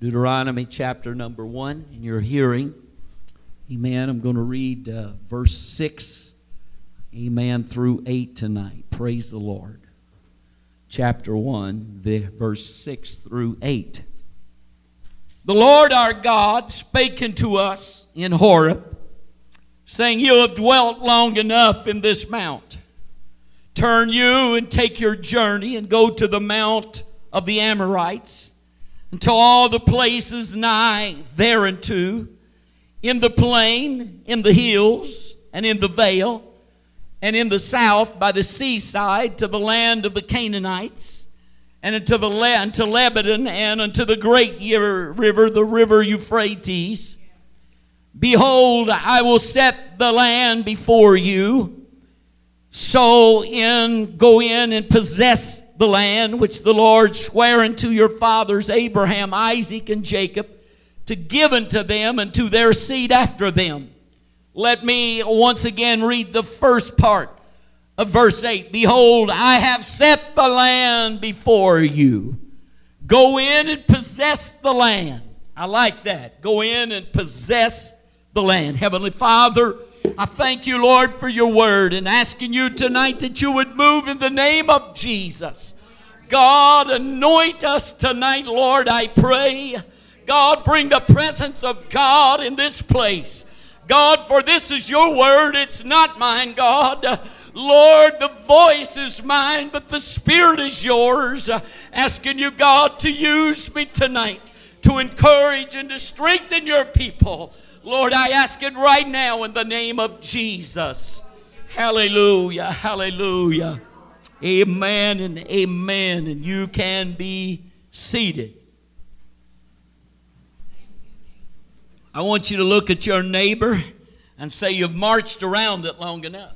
Deuteronomy chapter number one in your hearing. Amen. I'm going to read uh, verse 6, amen, through 8 tonight. Praise the Lord. Chapter 1, the verse 6 through 8. The Lord our God spake unto us in Horeb, saying, You have dwelt long enough in this mount. Turn you and take your journey and go to the mount of the Amorites, unto all the places nigh thereunto, in the plain, in the hills, and in the vale, and in the south by the seaside to the land of the Canaanites, and unto the land to Lebanon, and unto the great river, the river Euphrates. Behold, I will set the land before you. So in go in and possess the land which the Lord sware unto your fathers Abraham, Isaac, and Jacob to give unto them and to their seed after them. Let me once again read the first part of verse 8. Behold, I have set the land before you. Go in and possess the land. I like that. Go in and possess the land. Heavenly Father, I thank you, Lord, for your word and asking you tonight that you would move in the name of Jesus. God, anoint us tonight, Lord, I pray. God, bring the presence of God in this place. God, for this is your word, it's not mine, God. Lord, the voice is mine, but the spirit is yours. Asking you, God, to use me tonight to encourage and to strengthen your people. Lord, I ask it right now in the name of Jesus. Hallelujah, hallelujah. Amen and amen. And you can be seated. I want you to look at your neighbor and say, You've marched around it long enough.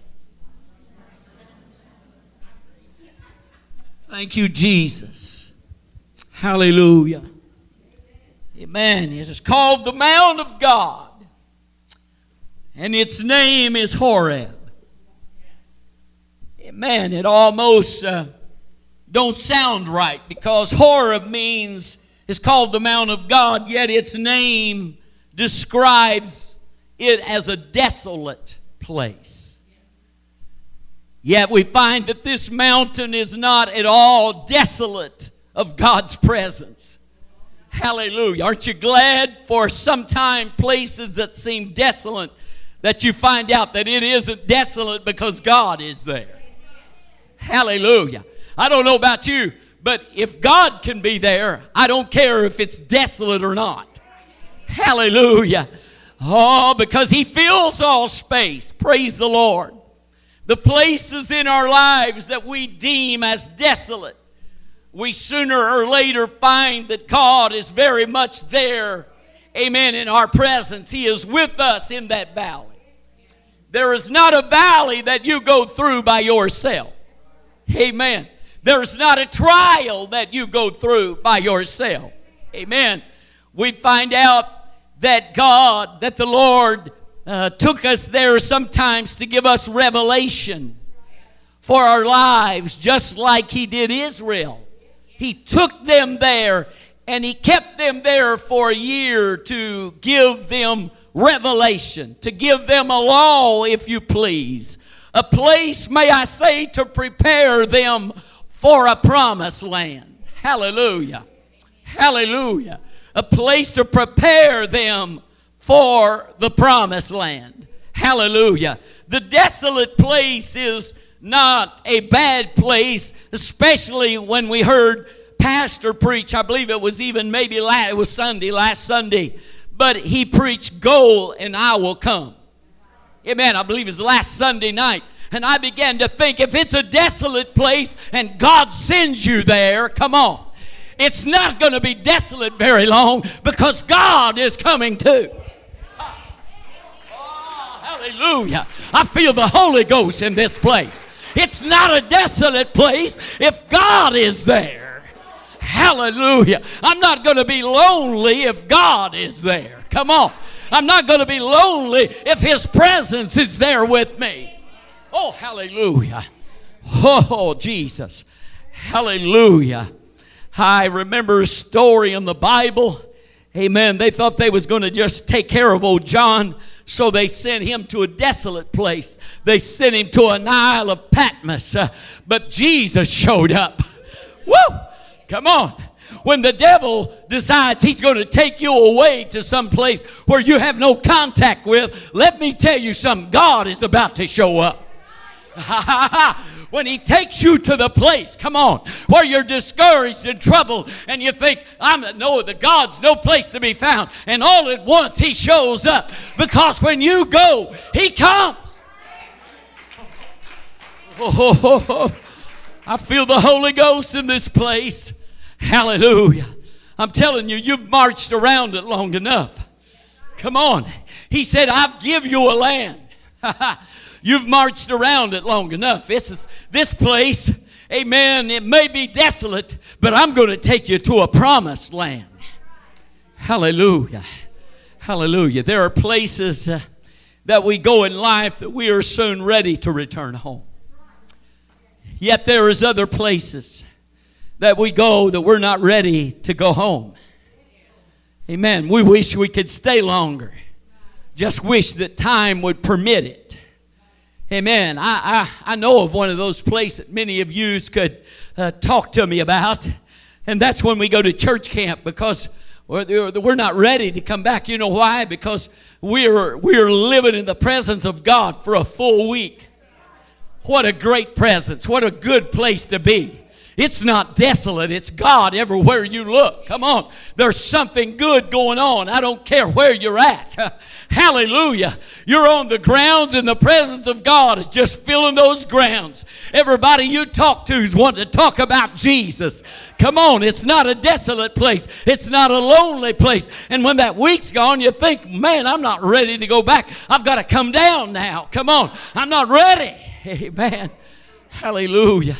Thank you, Jesus. Hallelujah. Amen. It is called the Mount of God, and its name is Horeb. Man, It almost uh, don't sound right because Horeb means is called the Mount of God, yet its name describes it as a desolate place. Yet we find that this mountain is not at all desolate of God's presence. Hallelujah. Aren't you glad for sometime places that seem desolate that you find out that it isn't desolate because God is there? Hallelujah. I don't know about you, but if God can be there, I don't care if it's desolate or not. Hallelujah. Oh, because He fills all space. Praise the Lord. The places in our lives that we deem as desolate, we sooner or later find that God is very much there. Amen. In our presence, He is with us in that valley. There is not a valley that you go through by yourself. Amen. There's not a trial that you go through by yourself. Amen. We find out that God, that the Lord uh, took us there sometimes to give us revelation for our lives, just like He did Israel. He took them there and He kept them there for a year to give them revelation, to give them a law, if you please. A place, may I say, to prepare them for a promised land. Hallelujah. Hallelujah a place to prepare them for the promised land. Hallelujah. The desolate place is not a bad place, especially when we heard pastor preach. I believe it was even maybe last, it was Sunday, last Sunday, but he preached, "Go and I will come." Amen. I believe it's last Sunday night. And I began to think if it's a desolate place and God sends you there, come on. it's not going to be desolate very long because God is coming too. Oh, hallelujah. I feel the Holy Ghost in this place. It's not a desolate place if God is there. Hallelujah. I'm not going to be lonely if God is there. Come on. I'm not going to be lonely if His presence is there with me. Oh, hallelujah. Oh, Jesus. Hallelujah. I remember a story in the Bible. Amen. They thought they was going to just take care of old John, so they sent him to a desolate place. They sent him to an Isle of Patmos. Uh, but Jesus showed up. Woo! Come on. When the devil decides he's going to take you away to some place where you have no contact with, let me tell you something. God is about to show up. when he takes you to the place, come on, where you're discouraged and troubled, and you think, I'm no, the God's no place to be found, and all at once he shows up. Because when you go, he comes. Oh, I feel the Holy Ghost in this place. Hallelujah. I'm telling you, you've marched around it long enough. Come on. He said, I've give you a land. You've marched around it long enough. This is this place, amen. It may be desolate, but I'm going to take you to a promised land. Hallelujah. Hallelujah. There are places uh, that we go in life that we are soon ready to return home. Yet there is other places that we go that we're not ready to go home. Amen. We wish we could stay longer. Just wish that time would permit it. Amen. I, I, I know of one of those places that many of you could uh, talk to me about, and that's when we go to church camp because we're, not ready to come back. You know why? Because we're, we're living in the presence of God for a full week. What a great presence. What a good place to be. It's not desolate, it's God everywhere you look. Come on. There's something good going on. I don't care where you're at. Hallelujah. You're on the grounds, and the presence of God is just filling those grounds. Everybody you talk to is wanting to talk about Jesus. Come on. It's not a desolate place, it's not a lonely place. And when that week's gone, you think, man, I'm not ready to go back. I've got to come down now. Come on. I'm not ready. Amen. Hallelujah.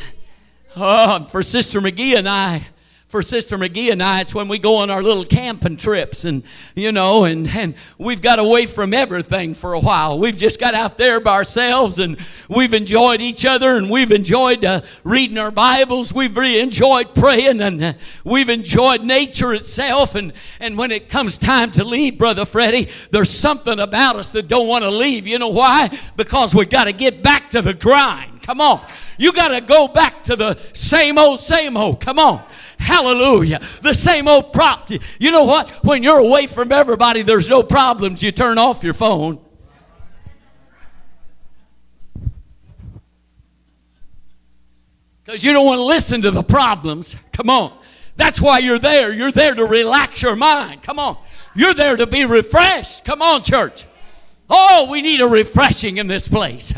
Oh, for Sister McGee and I, for Sister McGee and I, it's when we go on our little camping trips and, you know, and, and we've got away from everything for a while. We've just got out there by ourselves and we've enjoyed each other and we've enjoyed uh, reading our Bibles. We've really enjoyed praying and uh, we've enjoyed nature itself. And, and when it comes time to leave, Brother Freddie, there's something about us that don't want to leave. You know why? Because we've got to get back to the grind. Come on. You got to go back to the same old, same old. Come on. Hallelujah. The same old prop. You know what? When you're away from everybody, there's no problems. You turn off your phone. Because you don't want to listen to the problems. Come on. That's why you're there. You're there to relax your mind. Come on. You're there to be refreshed. Come on, church. Oh, we need a refreshing in this place.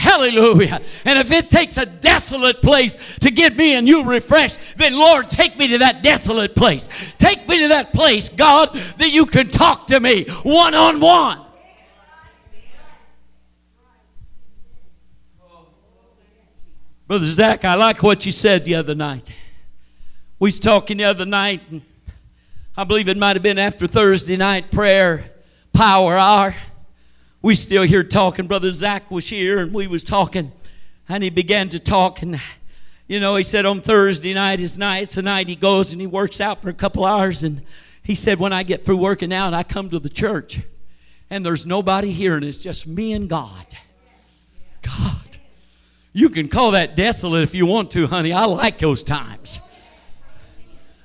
Hallelujah. And if it takes a desolate place to get me and you refreshed, then Lord, take me to that desolate place. Take me to that place, God, that you can talk to me one on one. Brother Zach, I like what you said the other night. We was talking the other night, and I believe it might have been after Thursday night prayer power hour we still here talking. Brother Zach was here and we was talking. And he began to talk and you know, he said on Thursday night, his night, tonight he goes and he works out for a couple hours. And he said, when I get through working out, I come to the church and there's nobody here and it's just me and God. God. You can call that desolate if you want to, honey. I like those times.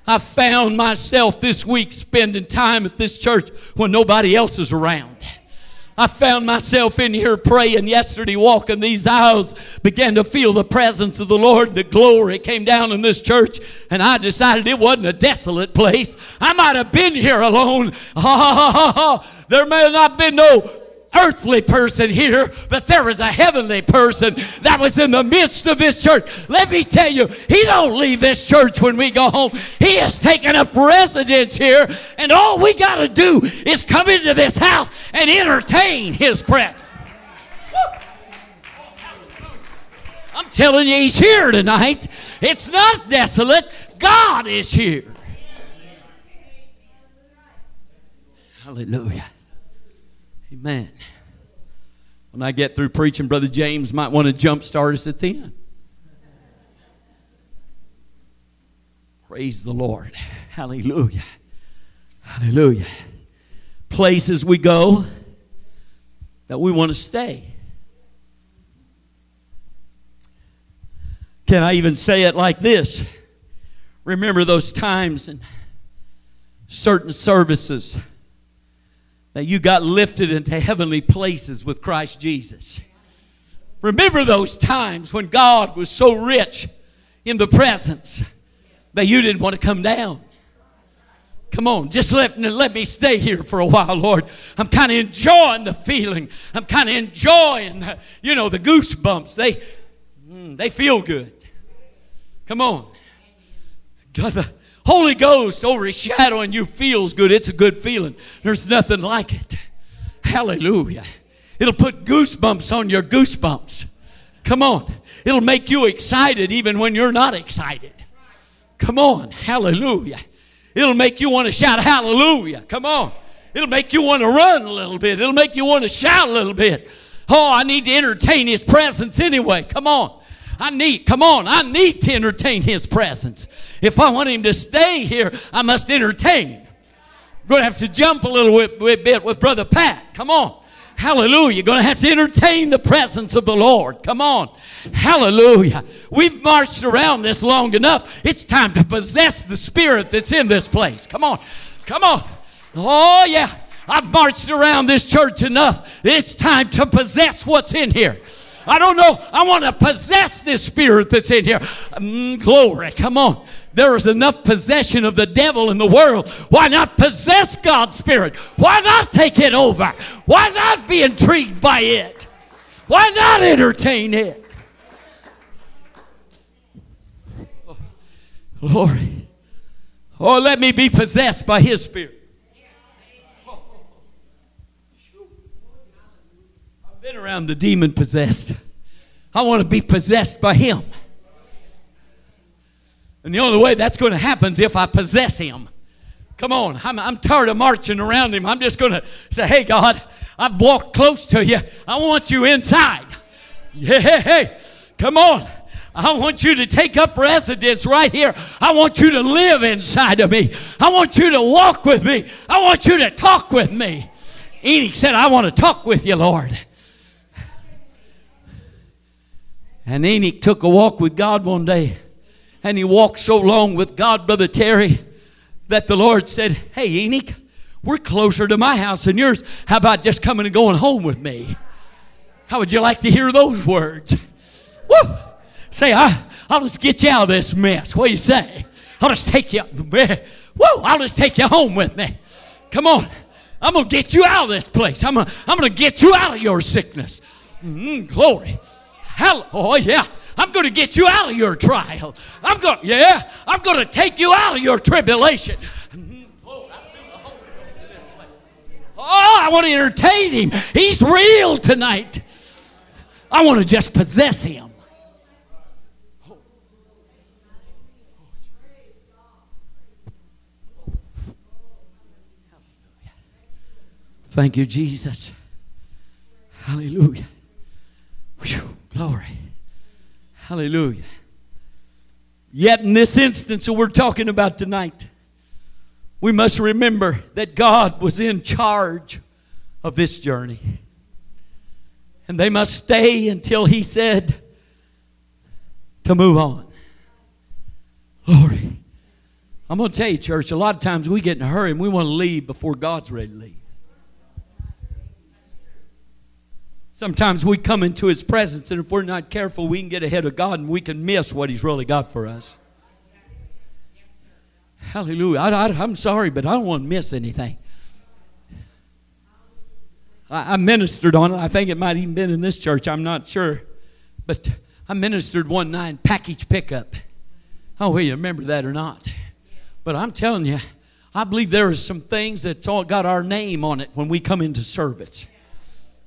I found myself this week spending time at this church when nobody else is around. I found myself in here praying yesterday, walking these aisles, began to feel the presence of the Lord. The glory came down in this church, and I decided it wasn't a desolate place. I might have been here alone. there may have not been no earthly person here, but there is a heavenly person that was in the midst of this church. Let me tell you, he don't leave this church when we go home. He has taken up residence here, and all we got to do is come into this house and entertain his presence. I'm telling you, he's here tonight. It's not desolate. God is here. Hallelujah. Amen. When I get through preaching, Brother James might want to jump start us at 10. Praise the Lord. Hallelujah. Hallelujah. Places we go that we want to stay. Can I even say it like this? Remember those times and certain services that you got lifted into heavenly places with Christ Jesus. Remember those times when God was so rich in the presence that you didn't want to come down. Come on, just let, let me stay here for a while, Lord. I'm kind of enjoying the feeling. I'm kind of enjoying, the, you know, the goosebumps. They, mm, they feel good. Come on. God, the Holy Ghost overshadowing you feels good. It's a good feeling. There's nothing like it. Hallelujah. It'll put goosebumps on your goosebumps. Come on. It'll make you excited even when you're not excited. Come on. Hallelujah. It'll make you want to shout hallelujah. Come on. It'll make you want to run a little bit. It'll make you want to shout a little bit. Oh, I need to entertain His presence anyway. Come on. I need, come on, I need to entertain His presence. If I want Him to stay here, I must entertain. I'm going to have to jump a little bit, with Brother Pat. Come on. Hallelujah. You're going to have to entertain the presence of the Lord. Come on. Hallelujah. We've marched around this long enough. It's time to possess the spirit that's in this place. Come on. Come on. Oh, yeah. I've marched around this church enough. It's time to possess what's in here. I don't know. I want to possess this spirit that's in here. Mm, glory. Come on. There is enough possession of the devil in the world. Why not possess God's spirit? Why not take it over? Why not be intrigued by it? Why not entertain it? Oh, Glory. Oh, let me be possessed by His Spirit. Oh. I've been around the demon possessed. I want to be possessed by him. And the only way that's going to happen is if I possess him. Come on, I'm, I'm tired of marching around him. I'm just going to say, hey, God, I've walked close to you. I want you inside. Yeah, hey, hey, come on. I want you to take up residence right here. I want you to live inside of me. I want you to walk with me. I want you to talk with me. Enoch said, I want to talk with you, Lord. And Enoch took a walk with God one day. And he walked so long with God, Brother Terry, that the Lord said, Hey, Enoch, we're closer to my house than yours. How about just coming and going home with me? How would you like to hear those words? Woo! Say, I, I'll just get you out of this mess. What do you say? I'll just take you. Woo! I'll just take you home with me. Come on. I'm going to get you out of this place. I'm going to I'm to get you out of your sickness. Mm, glory. Hell, oh yeah. I'm going to get you out of your trial. I'm going, yeah, I'm going to take you out of your tribulation. Oh, I want to entertain him. He's real tonight. I want to just possess him. Thank you, Jesus. Hallelujah. Whew. Glory. Hallelujah. Yet, in this instance that we're talking about tonight, we must remember that God was in charge of this journey. And they must stay until He said to move on. Glory. I'm going to tell you, church, a lot of times we get in a hurry and we want to leave before God's ready to leave. Sometimes we come into His presence, and if we're not careful, we can get ahead of God and we can miss what He's really got for us. Hallelujah. I, am sorry, but I don't want to miss anything. I, I ministered on it. I think it might even been in this church. I'm not sure. But I ministered one night, package pickup. Oh, well, you remember that or not? But I'm telling you, I believe there are some things that's all got our name on it when we come into service.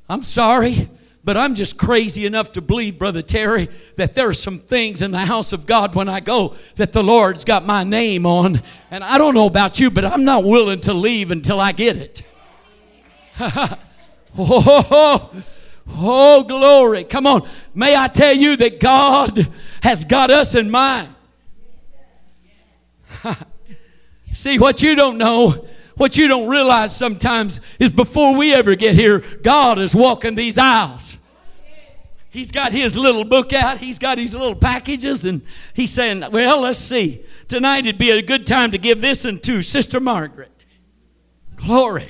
I'm sorry, but I'm just crazy enough to believe, Brother Terry, that there are some things in the house of God when I go that the Lord's got my name on. And I don't know about you, but I'm not willing to leave until I get it. oh, oh, glory. Come on. May I tell you that God has got us in mind. See, what you don't know, what you don't realize sometimes is before we ever get here, God is walking these aisles. He's got his little book out, he's got his little packages, and he's saying, Well, let's see. Tonight it'd be a good time to give this one to Sister Margaret. Glory.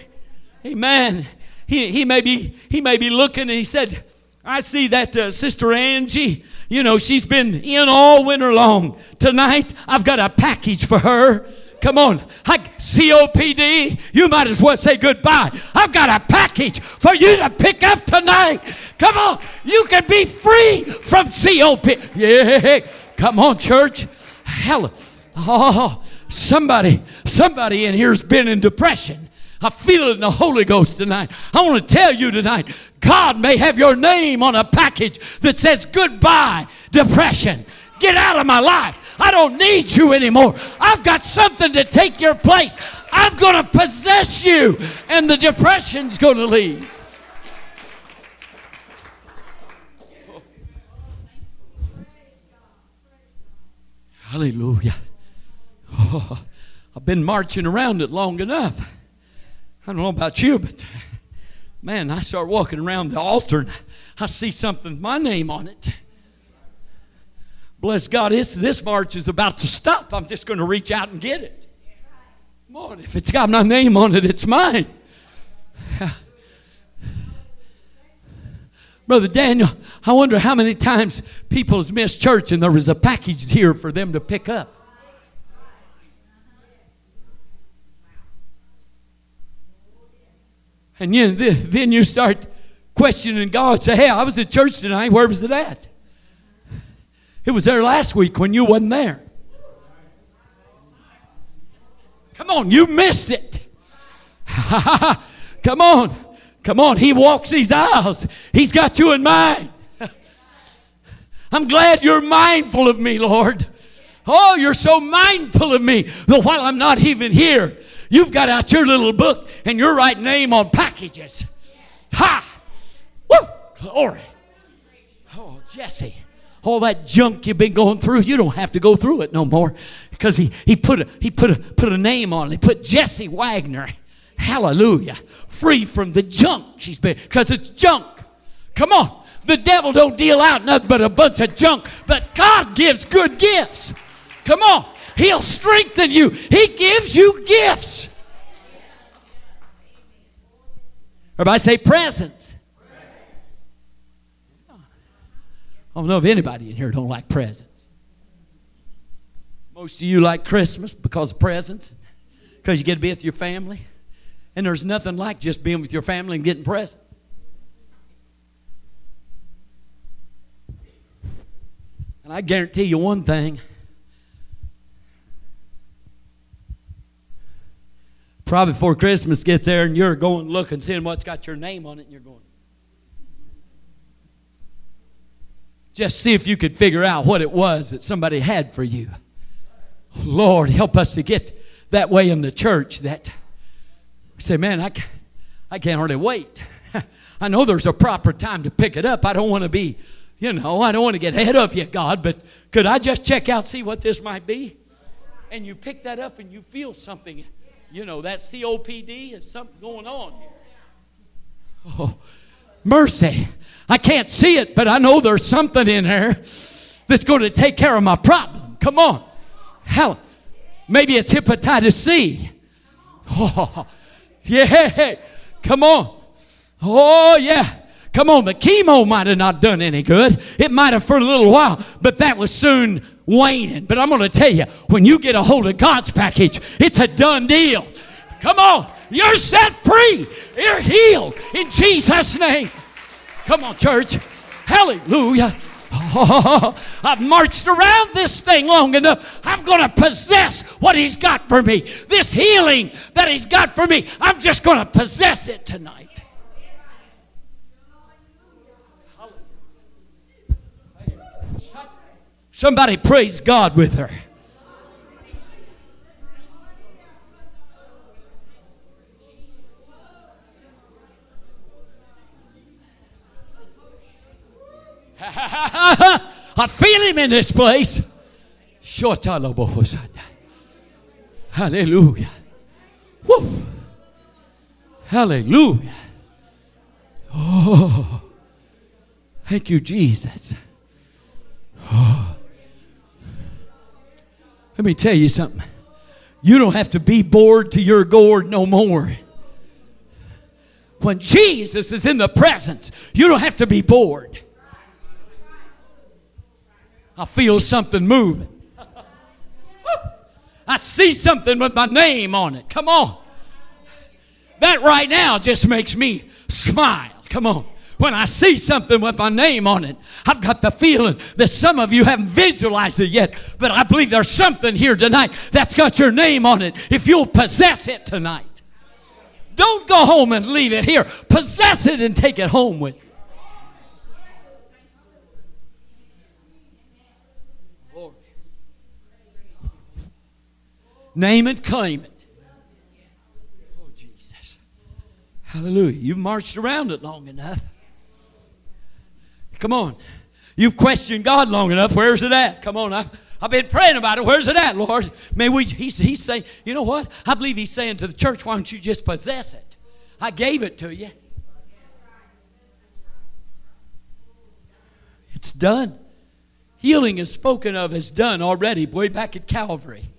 Amen. He, he, may be, he may be looking and he said, I see that uh, Sister Angie, you know, she's been in all winter long. Tonight, I've got a package for her. Come on. I, COPD, you might as well say goodbye. I've got a package for you to pick up tonight. Come on. You can be free from COPD. Yeah. Come on, church. Hell. Oh, somebody, somebody in here's been in depression. I feel it in the Holy Ghost tonight. I want to tell you tonight God may have your name on a package that says goodbye, depression. Get out of my life. I don't need you anymore. I've got something to take your place. I'm going to possess you, and the depression's going to leave. Hallelujah. Oh, I've been marching around it long enough. I don't know about you, but man, I start walking around the altar and I see something with my name on it. Bless God, this, this march is about to stop. I'm just going to reach out and get it. Come on, if it's got my name on it, it's mine. Brother Daniel, I wonder how many times people has missed church and there was a package here for them to pick up. And you, then you start questioning God. Say, hey, I was at church tonight. Where was it at? It was there last week when you wasn't there. Come on, you missed it. Come on. Come on. He walks these aisles. He's got you in mind. I'm glad you're mindful of me, Lord. Oh, you're so mindful of me that while I'm not even here, you've got out your little book and you're writing name on packages. Ha! Woo! Glory. Oh, Jesse all that junk you've been going through, you don't have to go through it no more. Because he, he put a he put a put a name on it. He put Jesse Wagner. Hallelujah. Free from the junk she's been because it's junk. Come on. The devil don't deal out nothing but a bunch of junk, but God gives good gifts. Come on. He'll strengthen you. He gives you gifts. Everybody say presents. I don't know if anybody in here don't like presents. Most of you like Christmas because of presents, because you get to be with your family. And there's nothing like just being with your family and getting presents. And I guarantee you one thing. Probably before Christmas gets there and you're going looking, seeing what's got your name on it, and you're going, Just see if you could figure out what it was that somebody had for you. Lord, help us to get that way in the church that we say, man, I, I can't hardly wait. I know there's a proper time to pick it up. I don't want to be, you know, I don't want to get ahead of you, God, but could I just check out, see what this might be? And you pick that up and you feel something, you know, that COPD is something going on here. Oh, mercy. I can't see it, but I know there's something in there that's going to take care of my problem. Come on. Hell, maybe it's hepatitis C. Oh, yeah. Come on. Oh, yeah. Come on, the chemo might have not done any good. It might have for a little while, but that was soon waning. But I'm going to tell you, when you get a hold of God's package, it's a done deal. Come on. You're set free. You're healed in Jesus' name. Come on, church. Hallelujah. Oh, I've marched around this thing long enough. I'm going to possess what He's got for me. This healing that He's got for me, I'm just going to possess it tonight. Somebody praise God with her. I feel him in this place. Hallelujah. Woo. Hallelujah. Oh, thank you, Jesus. Oh. Let me tell you something. You don't have to be bored to your gourd no more. When Jesus is in the presence, you don't have to be bored. I feel something moving. I see something with my name on it. Come on. That right now just makes me smile. Come on. When I see something with my name on it, I've got the feeling that some of you haven't visualized it yet, but I believe there's something here tonight that's got your name on it if you'll possess it tonight. Don't go home and leave it here. Possess it and take it home with you. Name it, claim it. Oh, Jesus. Hallelujah. You've marched around it long enough. Come on. You've questioned God long enough. Where's it at? Come on. I've, I've been praying about it. Where's it at, Lord? May we, he's, he's saying, you know what? I believe he's saying to the church, why don't you just possess it? I gave it to you. It's done. Healing is spoken of as done already, way back at Calvary.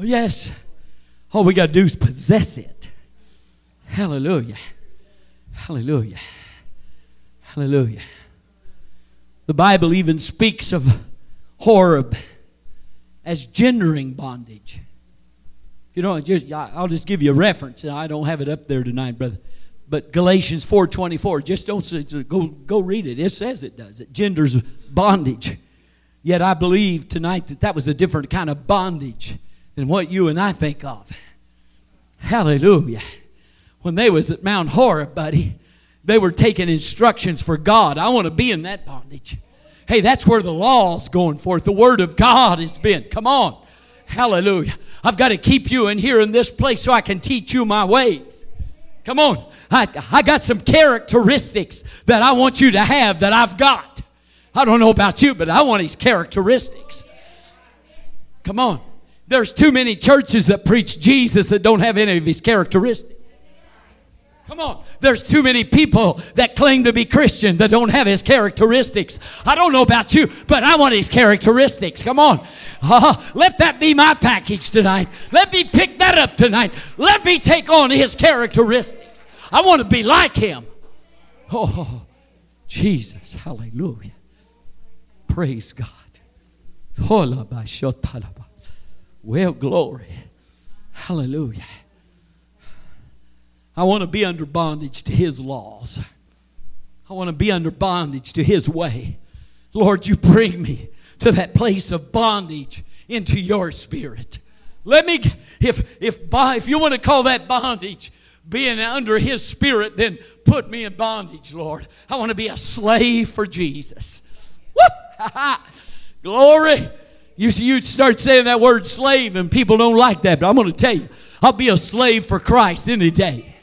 Yes. All we got to do is possess it. Hallelujah. Hallelujah. Hallelujah. The Bible even speaks of Horeb as gendering bondage. You know, just I'll just give you a reference. I don't have it up there tonight, brother. But Galatians 4:24, just don't go go read it. It says it does. It genders bondage. Yet I believe tonight that that was a different kind of bondage than what you and I think of. Hallelujah. When they was at Mount Horeb, buddy, they were taking instructions for God. I want to be in that bondage. Hey, that's where the law's going forth. The word of God has been. Come on. Hallelujah. I've got to keep you in here in this place so I can teach you my ways. Come on. I, I got some characteristics that I want you to have that I've got. I don't know about you, but I want these characteristics. Come on. There's too many churches that preach Jesus that don't have any of his characteristics. Come on. There's too many people that claim to be Christian that don't have his characteristics. I don't know about you, but I want his characteristics. Come on. Uh, let that be my package tonight. Let me pick that up tonight. Let me take on his characteristics. I want to be like him. Oh, Jesus. Hallelujah. Praise God. Well, glory. Hallelujah. I want to be under bondage to His laws. I want to be under bondage to His way. Lord, you bring me to that place of bondage into your spirit. Let me, if, if, if you want to call that bondage, being under his spirit, then put me in bondage, Lord. I want to be a slave for Jesus. Glory. You see, you start saying that word slave, and people don't like that. But I'm going to tell you, I'll be a slave for Christ any day.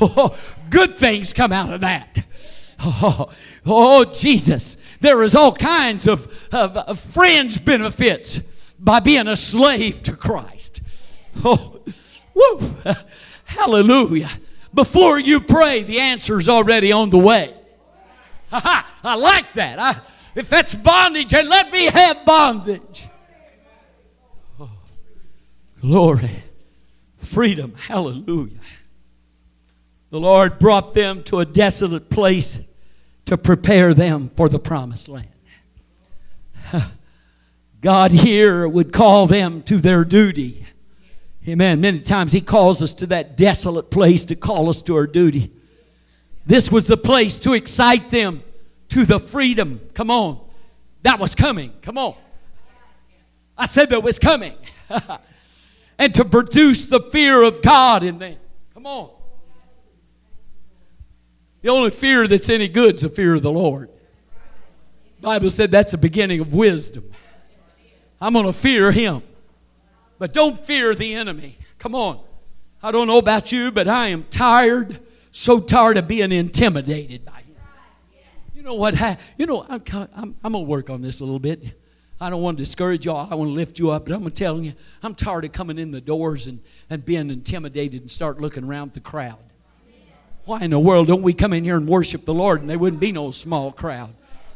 Oh, good things come out of that. Oh, oh, Jesus. There is all kinds of, of, of fringe benefits by being a slave to Christ. Oh, woo. Hallelujah. Before you pray, the answer is already on the way. I like that. I, if that's bondage, then let me have bondage. Oh, glory. Freedom. Hallelujah. The Lord brought them to a desolate place to prepare them for the promised land. God here would call them to their duty Amen. Many times He calls us to that desolate place to call us to our duty. This was the place to excite them to the freedom. Come on. That was coming. Come on. I said that was coming. and to produce the fear of God in them. Come on. The only fear that's any good is the fear of the Lord. Bible said that's the beginning of wisdom. I'm going to fear him. But don't fear the enemy. Come on. I don't know about you, but I am tired, so tired of being intimidated by. You know what? You know, I'm, I'm, I'm going to work on this a little bit. I don't want to discourage y'all. I want to lift you up. But I'm telling you, I'm tired of coming in the doors and, and being intimidated and start looking around the crowd. Why in the world don't we come in here and worship the Lord and there wouldn't be no small crowd?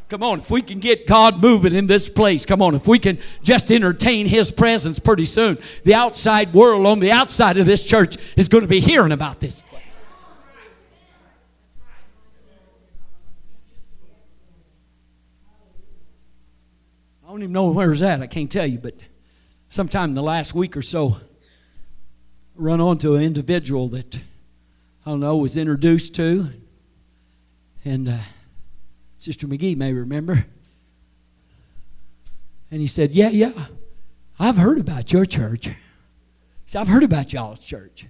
Come on, if we can get God moving in this place, come on, if we can just entertain His presence pretty soon, the outside world on the outside of this church is going to be hearing about this don't even know where it's at. I can't tell you, but sometime in the last week or so, run onto an individual that I don't know was introduced to, and. Uh, Sister McGee may remember. And he said, Yeah, yeah, I've heard about your church. He said, I've heard about y'all's church.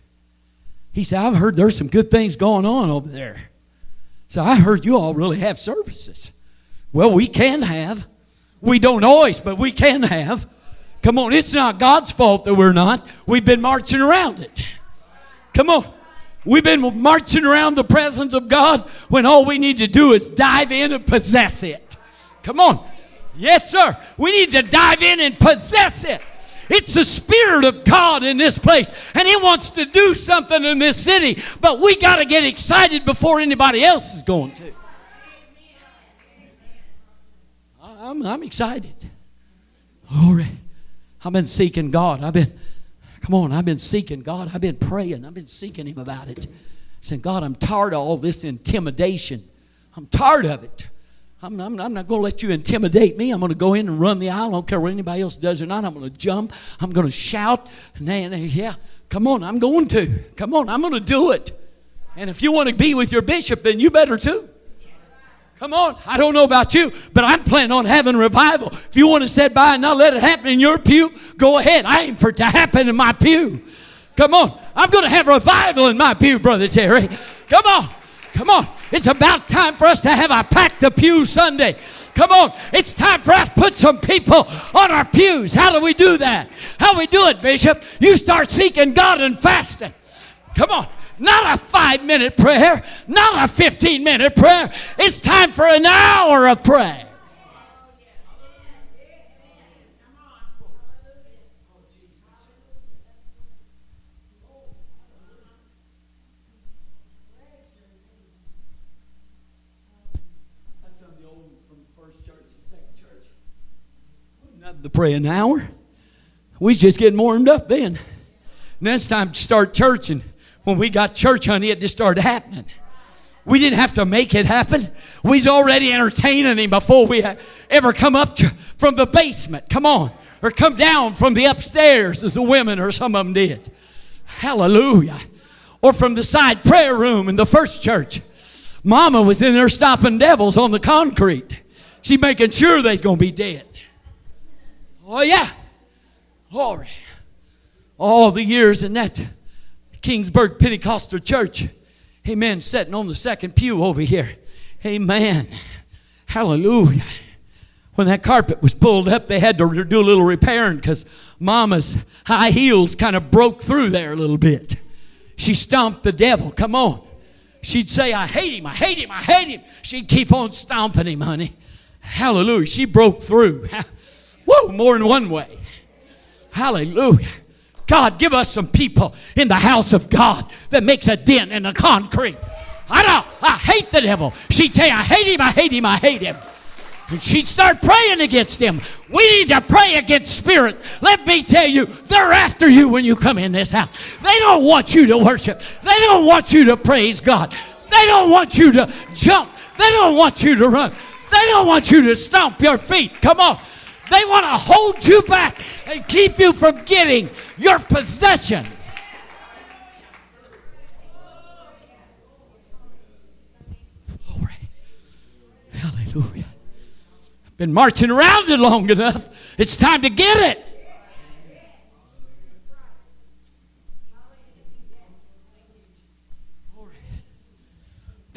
He said, I've heard there's some good things going on over there. So I heard you all really have services. Well, we can have. We don't always, but we can have. Come on, it's not God's fault that we're not. We've been marching around it. Come on. We've been marching around the presence of God when all we need to do is dive in and possess it. Come on. Yes, sir. We need to dive in and possess it. It's the Spirit of God in this place, and He wants to do something in this city, but we got to get excited before anybody else is going to. I'm, I'm excited. Glory. I've been seeking God. I've been Come on, I've been seeking God. I've been praying. I've been seeking Him about it. Saying, God, I'm tired of all this intimidation. I'm tired of it. I'm, I'm, I'm not going to let you intimidate me. I'm going to go in and run the aisle. I don't care what anybody else does or not. I'm going to jump. I'm going to shout. And, and, yeah, come on, I'm going to. Come on, I'm going to do it. And if you want to be with your bishop, then you better too. Come on. I don't know about you, but I'm planning on having revival. If you want to sit by and not let it happen in your pew, go ahead. I aim for it to happen in my pew. Come on. I'm going to have revival in my pew, Brother Terry. Come on. Come on. It's about time for us to have a packed the pew Sunday. Come on. It's time for us to put some people on our pews. How do we do that? How we do it, Bishop? You start seeking God and fasting. Come on. Not a five minute prayer, not a 15 minute prayer. It's time for an hour of prayer. to pray an hour. We just get warmed up then. Next time, start church and when we got church, honey, it just started happening. We didn't have to make it happen. We's already entertaining him before we ever come up to, from the basement. Come on. Or come down from the upstairs as the women or some of them did. Hallelujah. Or from the side prayer room in the first church. Mama was in there stopping devils on the concrete. She making sure they's going to be dead. Oh, yeah. Glory. All the years in that Kingsburg Pentecostal Church. Amen. Sitting on the second pew over here. Amen. Hallelujah. When that carpet was pulled up, they had to do a little repairing because Mama's high heels kind of broke through there a little bit. She stomped the devil. Come on. She'd say, I hate him, I hate him, I hate him. She'd keep on stomping him, honey. Hallelujah. She broke through. Woo, more in one way. Hallelujah. God, give us some people in the house of God that makes a dent in the concrete. I don't, I hate the devil. She'd say, I hate him, I hate him, I hate him. And she'd start praying against him. We need to pray against spirit. Let me tell you, they're after you when you come in this house. They don't want you to worship. They don't want you to praise God. They don't want you to jump. They don't want you to run. They don't want you to stomp your feet. Come on. They want to hold you back and keep you from getting your possession. Glory. Hallelujah. I've Been marching around it long enough. It's time to get it.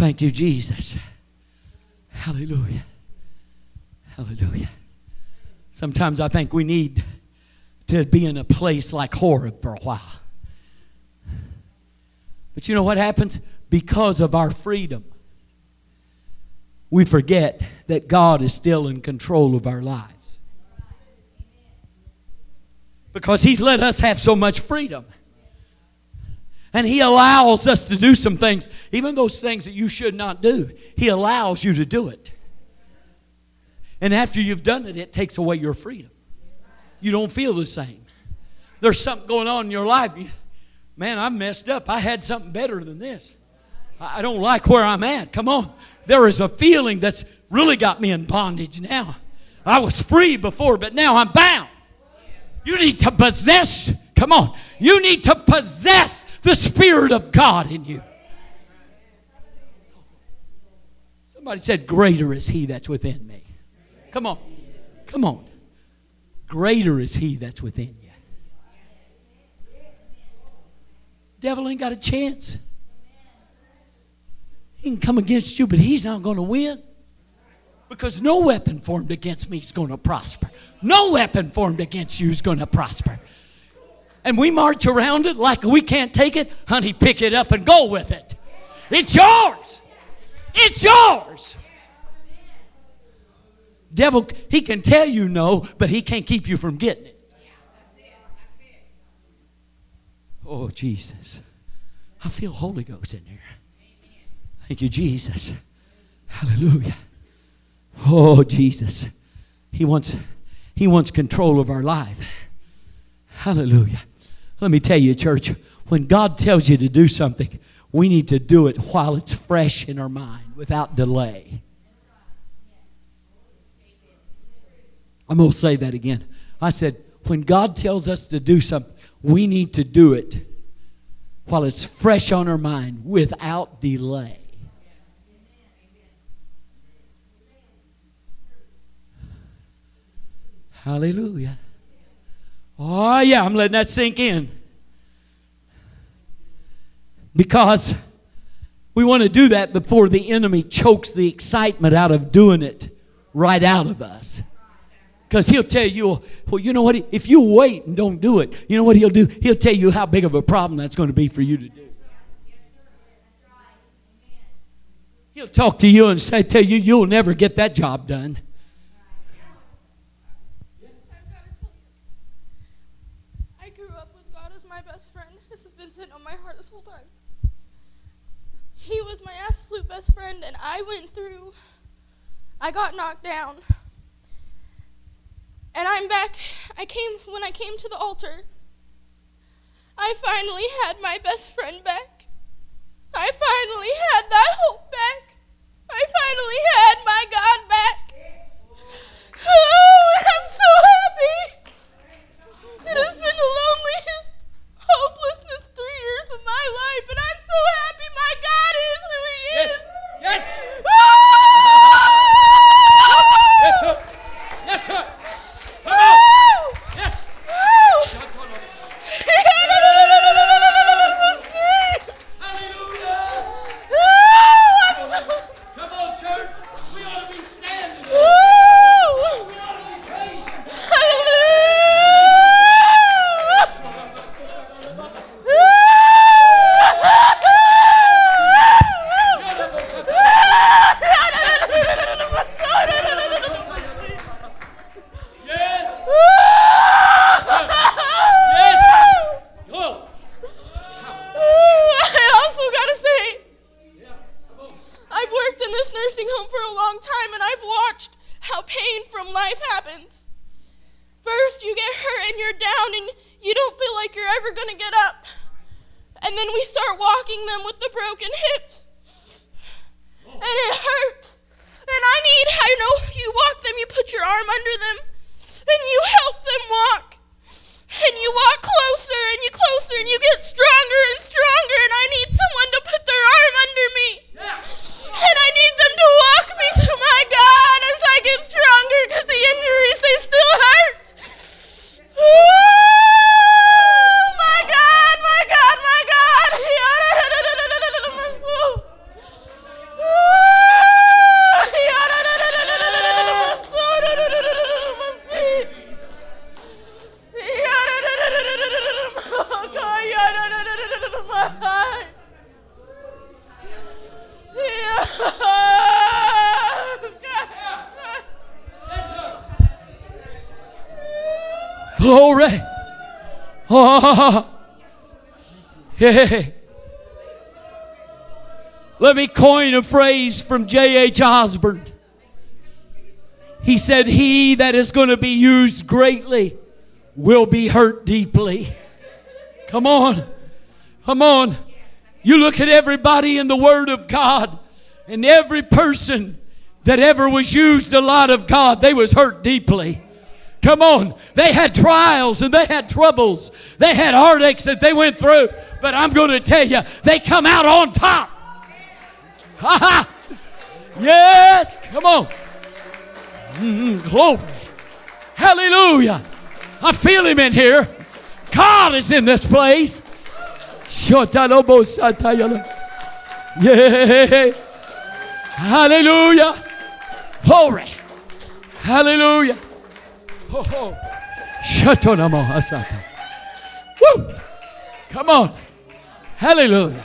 Thank you, Jesus. Hallelujah. Hallelujah. Sometimes I think we need to be in a place like Horeb for a while. But you know what happens? Because of our freedom, we forget that God is still in control of our lives. Because He's let us have so much freedom. And He allows us to do some things, even those things that you should not do. He allows you to do it. And after you've done it, it takes away your freedom. You don't feel the same. There's something going on in your life. Man, I messed up. I had something better than this. I don't like where I'm at. Come on. There is a feeling that's really got me in bondage now. I was free before, but now I'm bound. You need to possess, come on, you need to possess the Spirit of God in you. Somebody said, Greater is He that's within me. Come on. Come on. Greater is He that's within you. Devil ain't got a chance. He can come against you, but he's not going to win. Because no weapon formed against me is going to prosper. No weapon formed against you is going to prosper. And we march around it like we can't take it. Honey, pick it up and go with it. It's yours. It's yours. Devil, he can tell you no, but he can't keep you from getting it. Oh, Jesus. I feel Holy Ghost in here. Thank you, Jesus. Hallelujah. Oh, Jesus. He wants, he wants control of our life. Hallelujah. Let me tell you, church, when God tells you to do something, we need to do it while it's fresh in our mind without delay. I'm going to say that again. I said, when God tells us to do something, we need to do it while it's fresh on our mind without delay. Hallelujah. Oh, yeah, I'm letting that sink in. Because we want to do that before the enemy chokes the excitement out of doing it right out of us. Because he'll tell you, well, you know what? If you wait and don't do it, you know what he'll do? He'll tell you how big of a problem that's going to be for you to do. He'll talk to you and say, tell you, you'll never get that job done. I grew up with God as my best friend. This has been sitting on my heart this whole time. He was my absolute best friend, and I went through, I got knocked down. And I'm back. I came, when I came to the altar, I finally had my best friend back. I finally had that hope back. I finally had my God back. Oh, I'm so happy. It has been the loneliest, hopelessness three years of my life, and I'm so happy my God is who He is. yes, Ah! yes, sir. Yes, sir. Come. Yeah. Let me coin a phrase from J.H. Osborne. He said, He that is going to be used greatly will be hurt deeply. Come on. Come on. You look at everybody in the Word of God, and every person that ever was used a lot of God, they was hurt deeply. Come on. They had trials and they had troubles. They had heartaches that they went through. But I'm going to tell you, they come out on top. Ha ha. Yes. Come on. Mm, glory. Hallelujah. I feel him in here. God is in this place. Yeah. Hallelujah. Glory. Hallelujah. Ho, ho. Hasata. Woo! Come on. Hallelujah.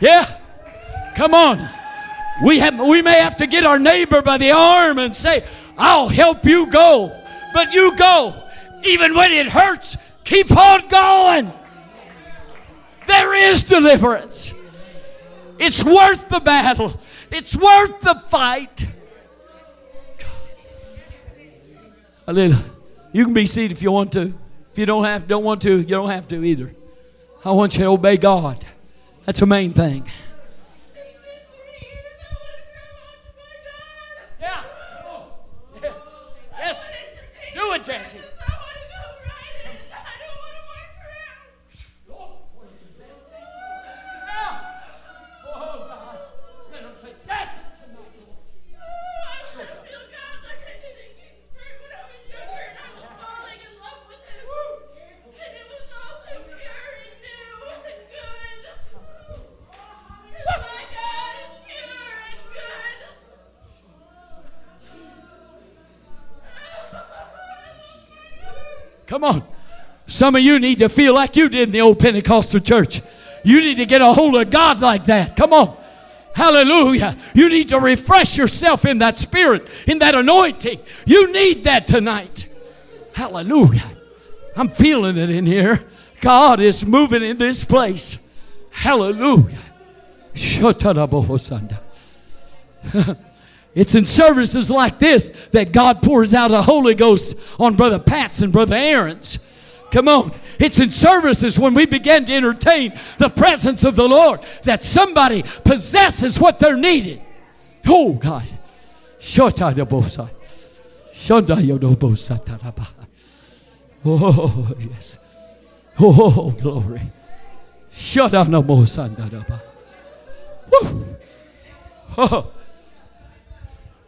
Yeah. Come on. We have we may have to get our neighbor by the arm and say, I'll help you go. But you go. Even when it hurts, keep on going. There is deliverance. It's worth the battle. It's worth the fight. Hallelujah. You can be seated if you want to. If you don't have don't want to, you don't have to either. I want you to obey God. That's the main thing. Yeah. Yes. Do it, Jesse. Come on. Some of you need to feel like you did in the old Pentecostal church. You need to get a hold of God like that. Come on. Hallelujah. You need to refresh yourself in that spirit, in that anointing. You need that tonight. Hallelujah. I'm feeling it in here. God is moving in this place. Hallelujah. It's in services like this that God pours out the Holy Ghost on Brother Pat's and Brother Aaron's. Come on. It's in services when we begin to entertain the presence of the Lord that somebody possesses what they're needing. Oh, God. Oh, yes. Oh, glory. Woo. Oh.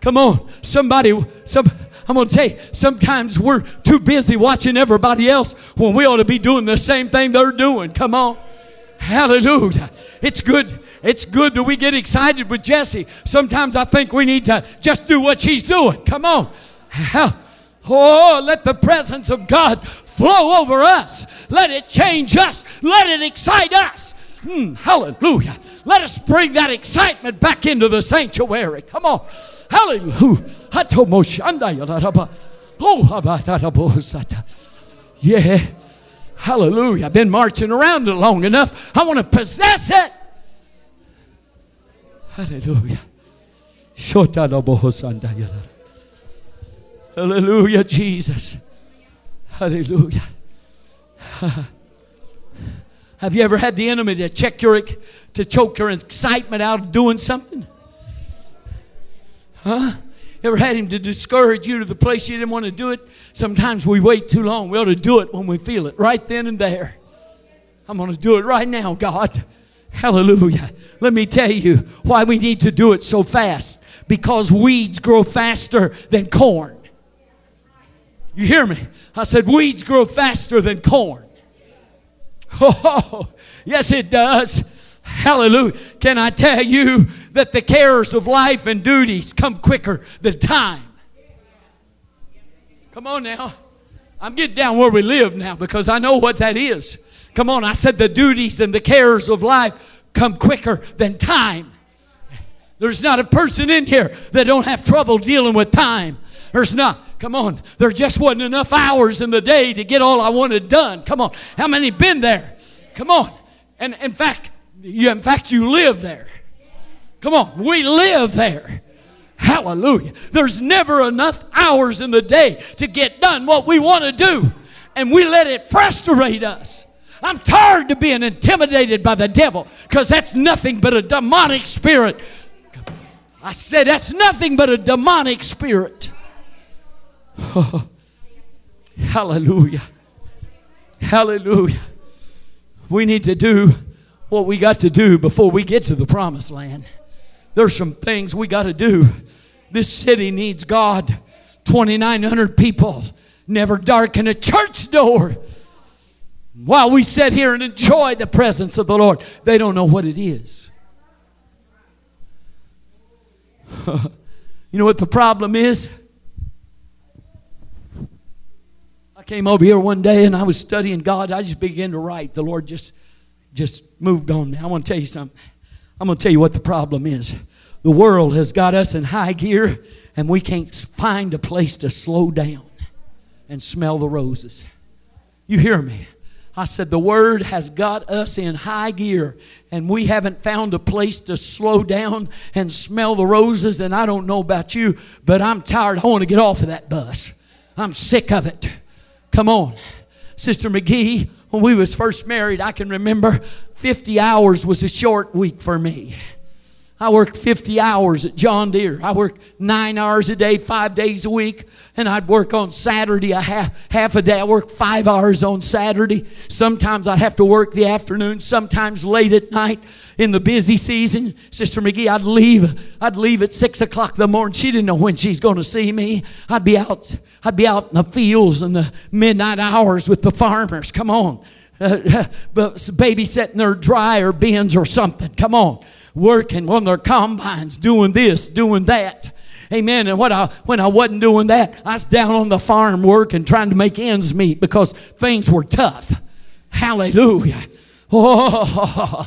Come on. Somebody, some, I'm going to tell you, sometimes we're too busy watching everybody else when we ought to be doing the same thing they're doing. Come on. Hallelujah. It's good. It's good that we get excited with Jesse. Sometimes I think we need to just do what she's doing. Come on. Oh, let the presence of God flow over us. Let it change us. Let it excite us. Hmm, hallelujah. Let us bring that excitement back into the sanctuary. Come on. Hallelujah. Oh, yeah. Hallelujah. I've been marching around it long enough. I want to possess it. Hallelujah. Hallelujah, Jesus. Hallelujah. Have you ever had the enemy to check your to choke your excitement out of doing something? Huh? Ever had him to discourage you to the place you didn't want to do it? Sometimes we wait too long. We ought to do it when we feel it, right then and there. I'm going to do it right now, God. Hallelujah. Let me tell you why we need to do it so fast. Because weeds grow faster than corn. You hear me? I said, weeds grow faster than corn. Oh, yes, it does. Hallelujah. Can I tell you that the cares of life and duties come quicker than time? Come on now. I'm getting down where we live now because I know what that is. Come on, I said the duties and the cares of life come quicker than time. There's not a person in here that don't have trouble dealing with time. There's not. Come on. There just wasn't enough hours in the day to get all I wanted done. Come on. How many been there? Come on. And in fact, you, in fact, you live there. Come on. We live there. Hallelujah. There's never enough hours in the day to get done what we want to do. And we let it frustrate us. I'm tired of being intimidated by the devil because that's nothing but a demonic spirit. I said that's nothing but a demonic spirit. Oh, hallelujah. Hallelujah. We need to do what we got to do before we get to the promised land. There's some things we got to do. This city needs God. 2,900 people never darken a church door. While we sit here and enjoy the presence of the Lord, they don't know what it is. you know what the problem is? I came over here one day and I was studying God. I just began to write. The Lord just just moved on me. I want to tell you something. I'm going to tell you what the problem is. The world has got us in high gear and we can't find a place to slow down and smell the roses. You hear me? I said, the word has got us in high gear, and we haven't found a place to slow down and smell the roses. And I don't know about you, but I'm tired. I want to get off of that bus. I'm sick of it. Come on. Sister McGee, when we was first married, I can remember 50 hours was a short week for me. I worked 50 hours at John Deere. I worked nine hours a day, five days a week, and I'd work on Saturday a half, half a day. I worked five hours on Saturday. Sometimes I'd have to work the afternoon, sometimes late at night in the busy season. Sister McGee, I'd leave. I'd leave at six o'clock in the morning. She didn't know when she's going to see me. I'd be out. I'd be out in the fields in the midnight hours with the farmers. Come on, uh, babysitting their dryer bins or something. Come on working on their combines, doing this, doing that. Amen. And what I, when I wasn't doing that, I was down on the farm working, trying to make ends meet because things were tough. Hallelujah. Oh,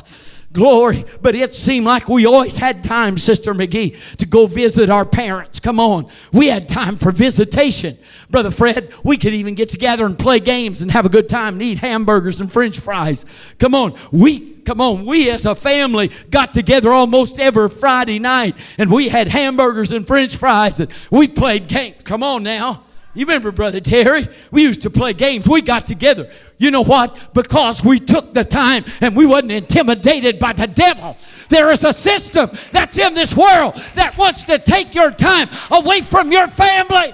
glory. But it seemed like we always had time, Sister McGee, to go visit our parents. Come on. We had time for visitation. Brother Fred, we could even get together and play games and have a good time and eat hamburgers and french fries. Come on. We come on, we as a family got together almost every Friday night and we had hamburgers and french fries and we played games. Come on now. You remember, Brother Terry? We used to play games. We got together. You know what? Because we took the time and we wasn't intimidated by the devil. There is a system that's in this world that wants to take your time away from your family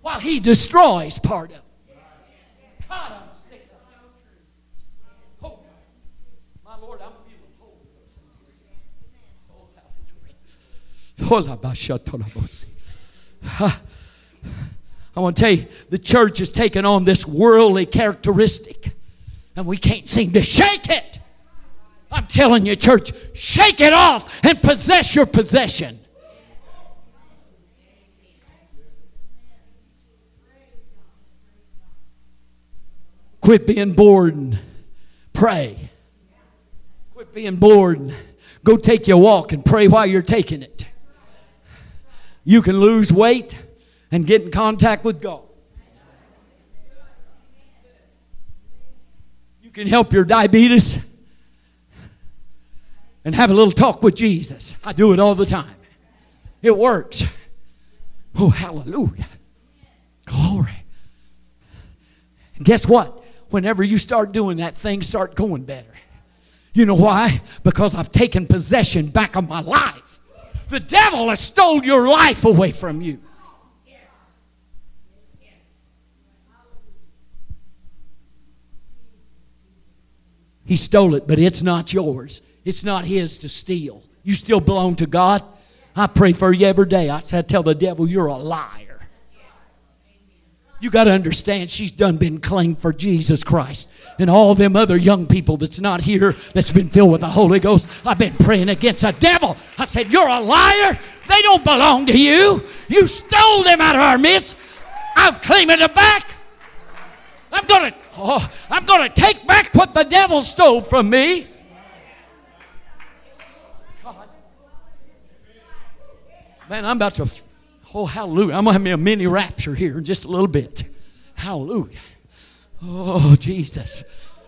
while he destroys part of it. My Lord, I'm feeling. I want to tell you, the church has taken on this worldly characteristic, and we can't seem to shake it. I'm telling you, church, shake it off and possess your possession. Quit being bored and pray. Quit being bored. Go take your walk and pray while you're taking it. You can lose weight and get in contact with God. You can help your diabetes and have a little talk with Jesus. I do it all the time. It works. Oh, hallelujah. Glory. And guess what? whenever you start doing that, things start going better. You know why? Because I've taken possession back of my life. The devil has stole your life away from you. He stole it, but it's not yours. It's not his to steal. You still belong to God. I pray for you every day. I tell the devil you're a liar. You got to understand she's done been claimed for Jesus Christ. And all them other young people that's not here that's been filled with the Holy Ghost, I've been praying against a devil. I said, You're a liar. They don't belong to you. You stole them out of our midst. I'm claiming it back. I'm gonna oh, I'm gonna take back what the devil stole from me. God. Man, I'm about to Oh, hallelujah. I'm going to have me a mini rapture here in just a little bit. Hallelujah. Oh, Jesus.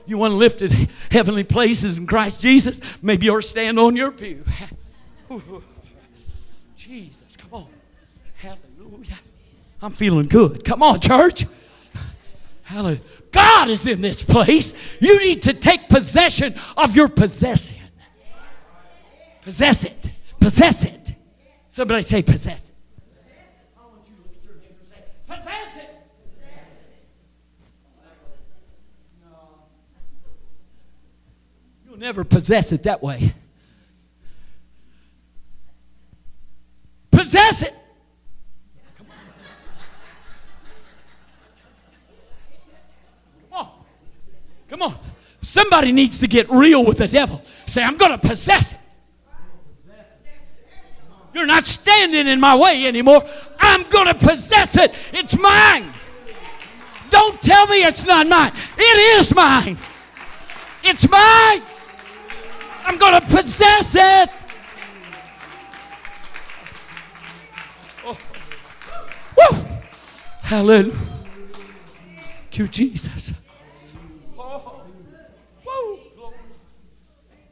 You want to lift it heavenly places in Christ Jesus? Maybe you'll stand on your pew. Jesus, come on. Hallelujah. I'm feeling good. Come on, church. Hallelujah. God is in this place. You need to take possession of your possession. Possess it. Possess it. Somebody say, possess it. You'll never possess it that way. Possess it. Come on. Come on. Somebody needs to get real with the devil. Say, I'm going to possess it. You're not standing in my way anymore. I'm going to possess it. It's mine. Don't tell me it's not mine. It is mine. It's mine. I'm going to possess it. Oh. Woo. Hallelujah. Thank you, Jesus. Oh. Woo.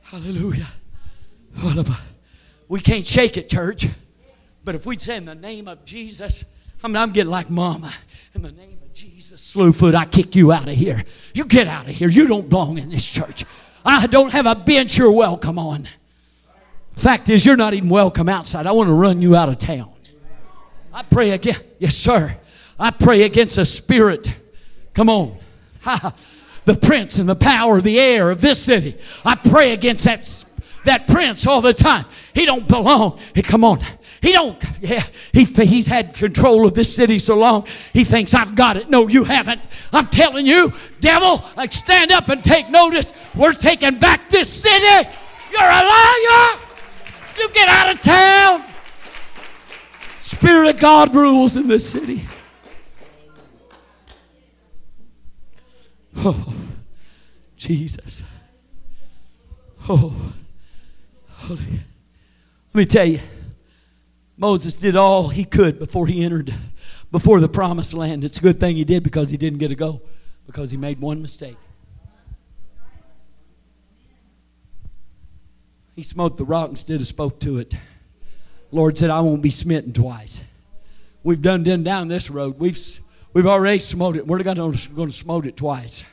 Hallelujah. We can't shake it, church. But if we'd say in the name of Jesus, I mean, I'm getting like mama. In the name of Jesus, Slewfoot, I kick you out of here. You get out of here. You don't belong in this church. I don't have a bench you're welcome on. Fact is, you're not even welcome outside. I want to run you out of town. I pray again. Yes, sir. I pray against a spirit. Come on. the prince and the power of the air of this city. I pray against that, that prince all the time. He don't belong. Hey, come on. He don't, yeah, he, he's had control of this city so long, he thinks I've got it. No, you haven't. I'm telling you, devil, like stand up and take notice. We're taking back this city. You're a liar. You get out of town. Spirit of God rules in this city. Oh, Jesus. Oh. Let me tell you. Moses did all he could before he entered before the promised land. It's a good thing he did because he didn't get to go because he made one mistake. He smote the rock instead of spoke to it. Lord said, I won't be smitten twice. We've done done down this road. We've we've already smote it. We're going going to smote it twice.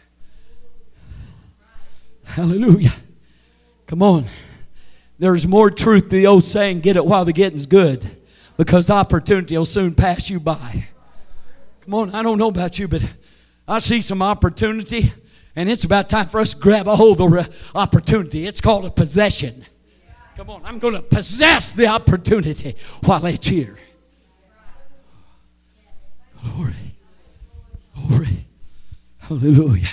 Hallelujah. Come on. There's more truth to the old saying, get it while the getting's good, because opportunity will soon pass you by. Come on, I don't know about you, but I see some opportunity, and it's about time for us to grab a hold of the opportunity. It's called a possession. Come on, I'm going to possess the opportunity while it's here. Glory. Glory. Hallelujah.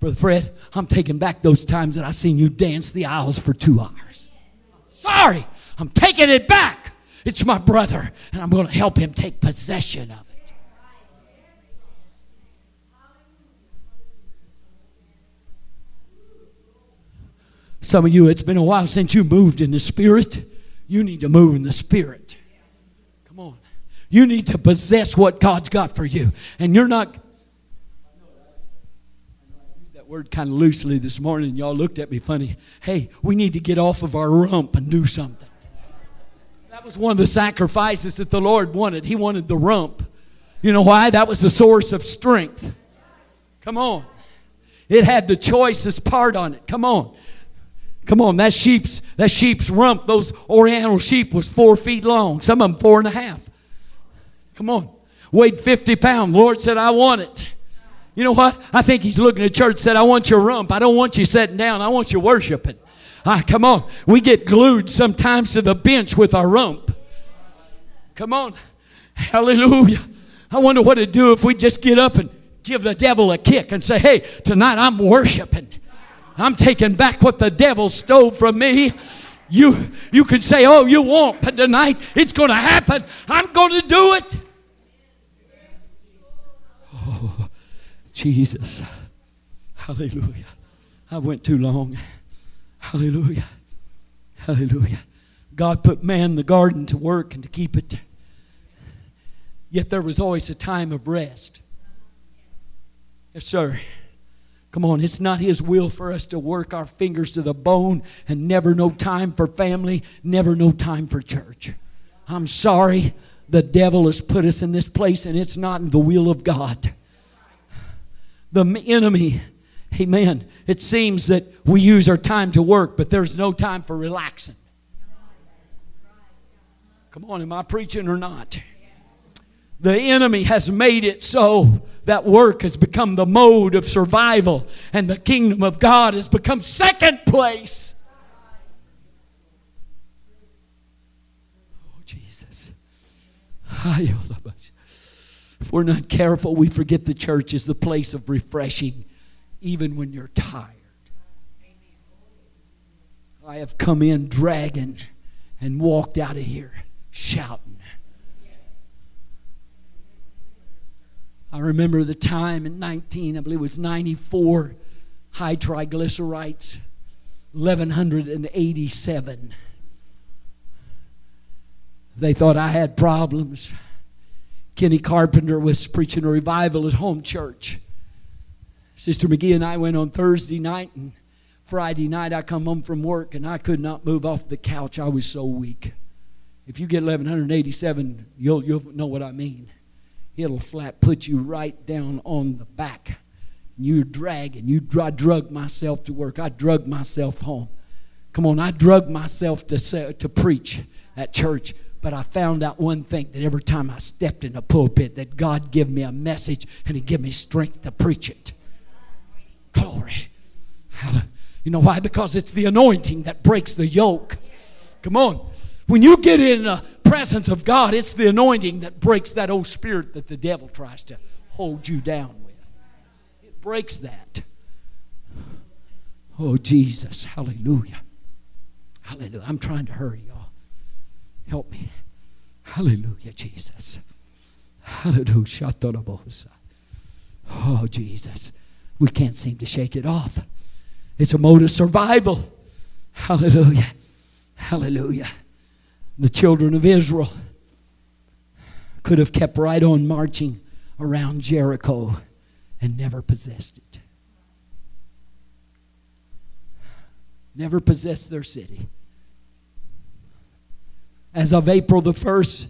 Brother Fred, I'm taking back those times that I seen you dance the aisles for two hours sorry. I'm taking it back. It's my brother, and I'm going to help him take possession of it. Some of you, it's been a while since you moved in the Spirit. You need to move in the Spirit. Come on. You need to possess what God's got for you. And you're not that word kind of loosely this morning. Y'all looked at me funny. Hey, we need to get off of our rump and do something. That was one of the sacrifices that the Lord wanted. He wanted the rump. You know why? That was the source of strength. Come on. It had the choicest part on it. Come on. Come on, that sheep's that sheep's rump, those Oriental sheep was four feet long. Some of them four and a half. Come on, weighed 50 pounds. Lord said, I want it. You know what? I think he's looking at church said, I want your rump. I don't want you sitting down. I want you worshiping. Ah, come on. We get glued sometimes to the bench with our rump. Come on. Hallelujah. I wonder what it'd do if we just get up and give the devil a kick and say, hey, tonight I'm worshiping. I'm taking back what the devil stole from me. You, you can say, oh, you won't, but tonight it's going to happen. I'm going to do it. Oh, Jesus. Hallelujah. I went too long. Hallelujah. Hallelujah. God put man in the garden to work and to keep it. Yet there was always a time of rest. Yes, sir. Come on, it's not His will for us to work our fingers to the bone and never no time for family, never no time for church. I'm sorry, the devil has put us in this place and it's not in the will of God. The enemy, amen, it seems that we use our time to work, but there's no time for relaxing. Come on, am I preaching or not? The enemy has made it so that work has become the mode of survival, and the kingdom of God has become second place. Oh, Jesus. We're not careful, we forget the church is the place of refreshing, even when you're tired. I have come in dragging and walked out of here shouting. I remember the time in 19, I believe it was 94, high triglycerides, 1187. They thought I had problems. Kenny Carpenter was preaching a revival at home church. Sister McGee and I went on Thursday night, and Friday night I come home from work, and I could not move off the couch. I was so weak. If you get 1187, you'll, you'll know what I mean it'll flat put you right down on the back. You're dragging. You, I drug myself to work. I drug myself home. Come on, I drug myself to, to preach at church. But I found out one thing that every time I stepped in a pulpit, that God give me a message and He give me strength to preach it. Glory. You know why? Because it's the anointing that breaks the yoke. Come on. When you get in the presence of God, it's the anointing that breaks that old spirit that the devil tries to hold you down with. It breaks that. Oh, Jesus. Hallelujah. Hallelujah. I'm trying to hurry. Help me. Hallelujah, Jesus. Hallelujah. Oh, Jesus. We can't seem to shake it off. It's a mode of survival. Hallelujah. Hallelujah the children of Israel could have kept right on marching around Jericho and never possessed it. Never possessed their city. As of April the 1st,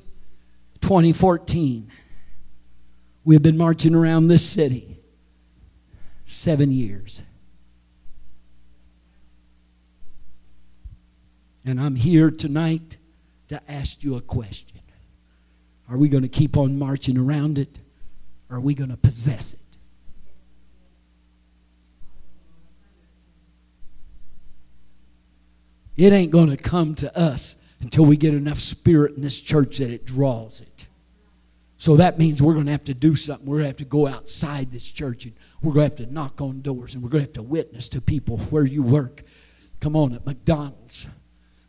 2014, we have been marching around this city seven years. And I'm here tonight to ask you a question. Are we going to keep on marching around it? Or are we going to possess it? It ain't going to come to us until we get enough spirit in this church that it draws it. So that means we're going to have to do something. We're going to have to go outside this church and we're going to have to knock on doors and we're going to have to witness to people where you work. Come on, at McDonald's.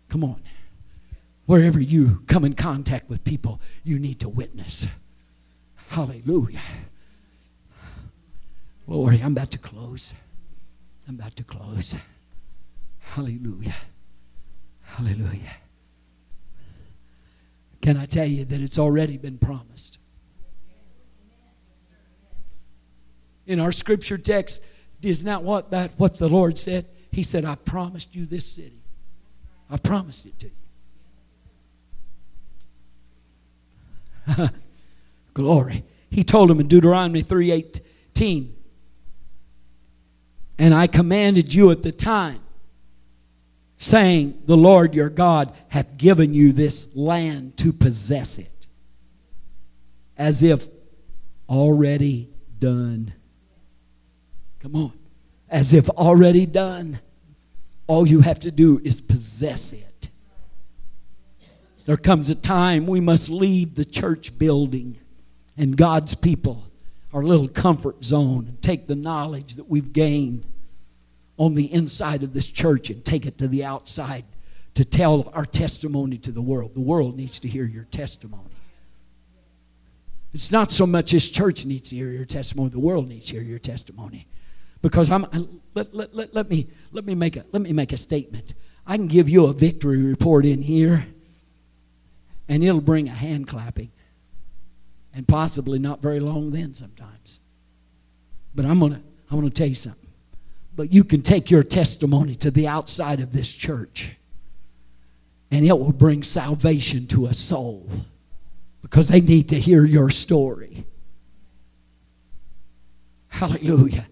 Come on. Wherever you come in contact with people, you need to witness. Hallelujah. Glory, I'm about to close. I'm about to close. Hallelujah. Hallelujah. Can I tell you that it's already been promised? In our scripture text, is not what that what the Lord said? He said, I promised you this city. I promised it to you. Glory. He told him in Deuteronomy 3:18, "And I commanded you at the time saying, The Lord your God hath given you this land to possess it. As if already done. Come on. As if already done. All you have to do is possess it. There comes a time we must leave the church building and God's people, our little comfort zone, and take the knowledge that we've gained on the inside of this church and take it to the outside to tell our testimony to the world. The world needs to hear your testimony. It's not so much this church needs to hear your testimony, the world needs to hear your testimony. Because I'm, let, let, let, let, me, let, me make a, let me make a statement. I can give you a victory report in here, and it'll bring a hand clapping. And possibly not very long then sometimes. But I'm going to I'm going to tell you something. But you can take your testimony to the outside of this church, and it will bring salvation to a soul because they need to hear your story. Hallelujah.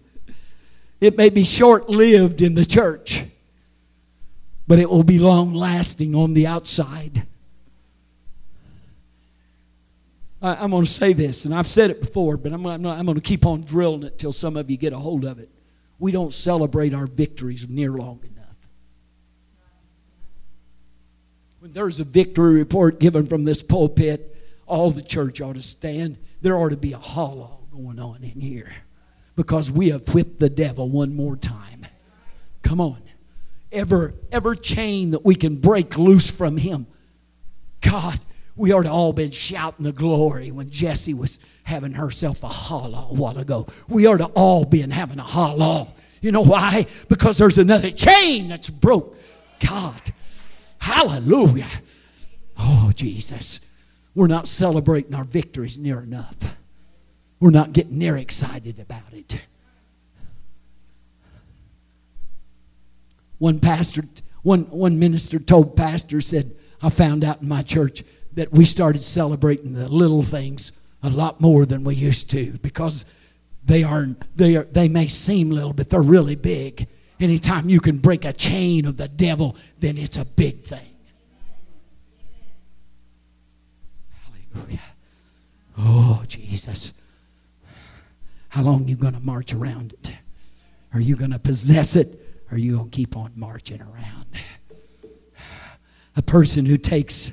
It may be short lived in the church, but it will be long lasting on the outside. I, am going to say this, and I've said it before, but I'm, I'm, I'm going to keep on drilling it till some of you get a hold of it. We don't celebrate our victories near long enough. When there's a victory report given from this pulpit, all the church ought to stand. There ought to be a hollow going on in here because we have whipped the devil one more time. Come on. Ever, ever chain that we can break loose from him. God, we ought to all been shouting the glory when Jesse was having herself a holla a while ago. We ought to all been having a holla. You know why? Because there's another chain that's broke. God. Hallelujah. Oh, Jesus. We're not celebrating our victories near enough. We're not getting near excited about it. One pastor, one, one minister told pastor, said, I found out in my church that we started celebrating the little things a lot more than we used to because they are they are they may seem little but they're really big anytime you can break a chain of the devil then it's a big thing hallelujah oh jesus how long are you going to march around it? Are you going to possess it? Or are you going to keep on marching around? A person who takes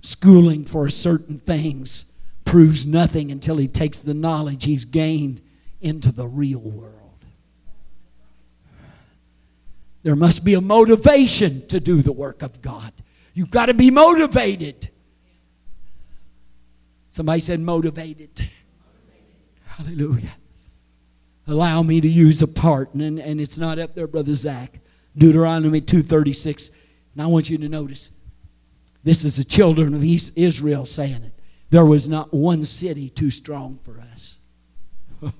schooling for certain things proves nothing until he takes the knowledge he's gained into the real world. There must be a motivation to do the work of God. You've got to be motivated. Somebody said motivated. Hallelujah. Allow me to use a part, and, and it's not up there, Brother Zach. Deuteronomy 2.36. And I want you to notice, this is the children of Israel saying it. There was not one city too strong for us.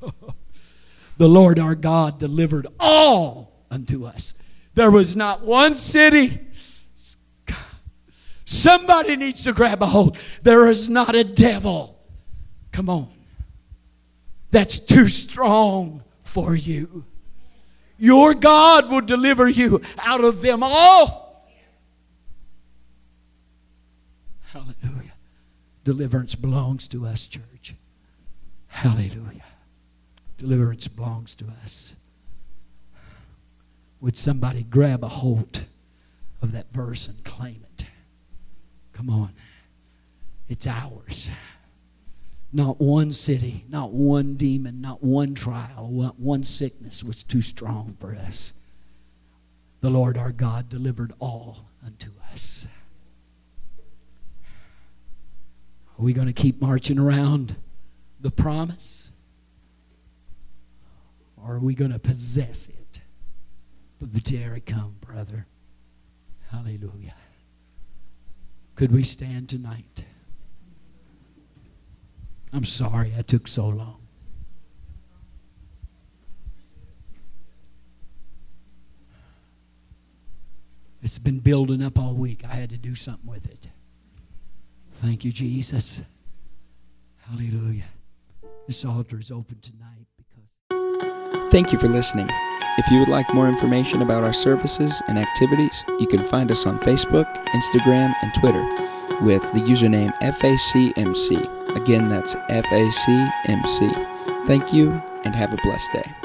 the Lord our God delivered all unto us. There was not one city. Somebody needs to grab a hold. There is not a devil. Come on that's too strong for you. Your God will deliver you out of them all. Hallelujah. Deliverance belongs to us, church. Hallelujah. Deliverance belongs to us. Would somebody grab a hold of that verse and claim it? Come on. It's ours. Not one city, not one demon, not one trial, not one sickness was too strong for us. The Lord our God delivered all unto us. Are we going to keep marching around the promise? Or are we going to possess it? But the day come, brother. Hallelujah. Could we stand tonight? I'm sorry I took so long. It's been building up all week. I had to do something with it. Thank you, Jesus. Hallelujah. This altar is open tonight because. Thank you for listening. If you would like more information about our services and activities, you can find us on Facebook, Instagram, and Twitter with the username FACMC. Again, that's FACMC. Thank you and have a blessed day.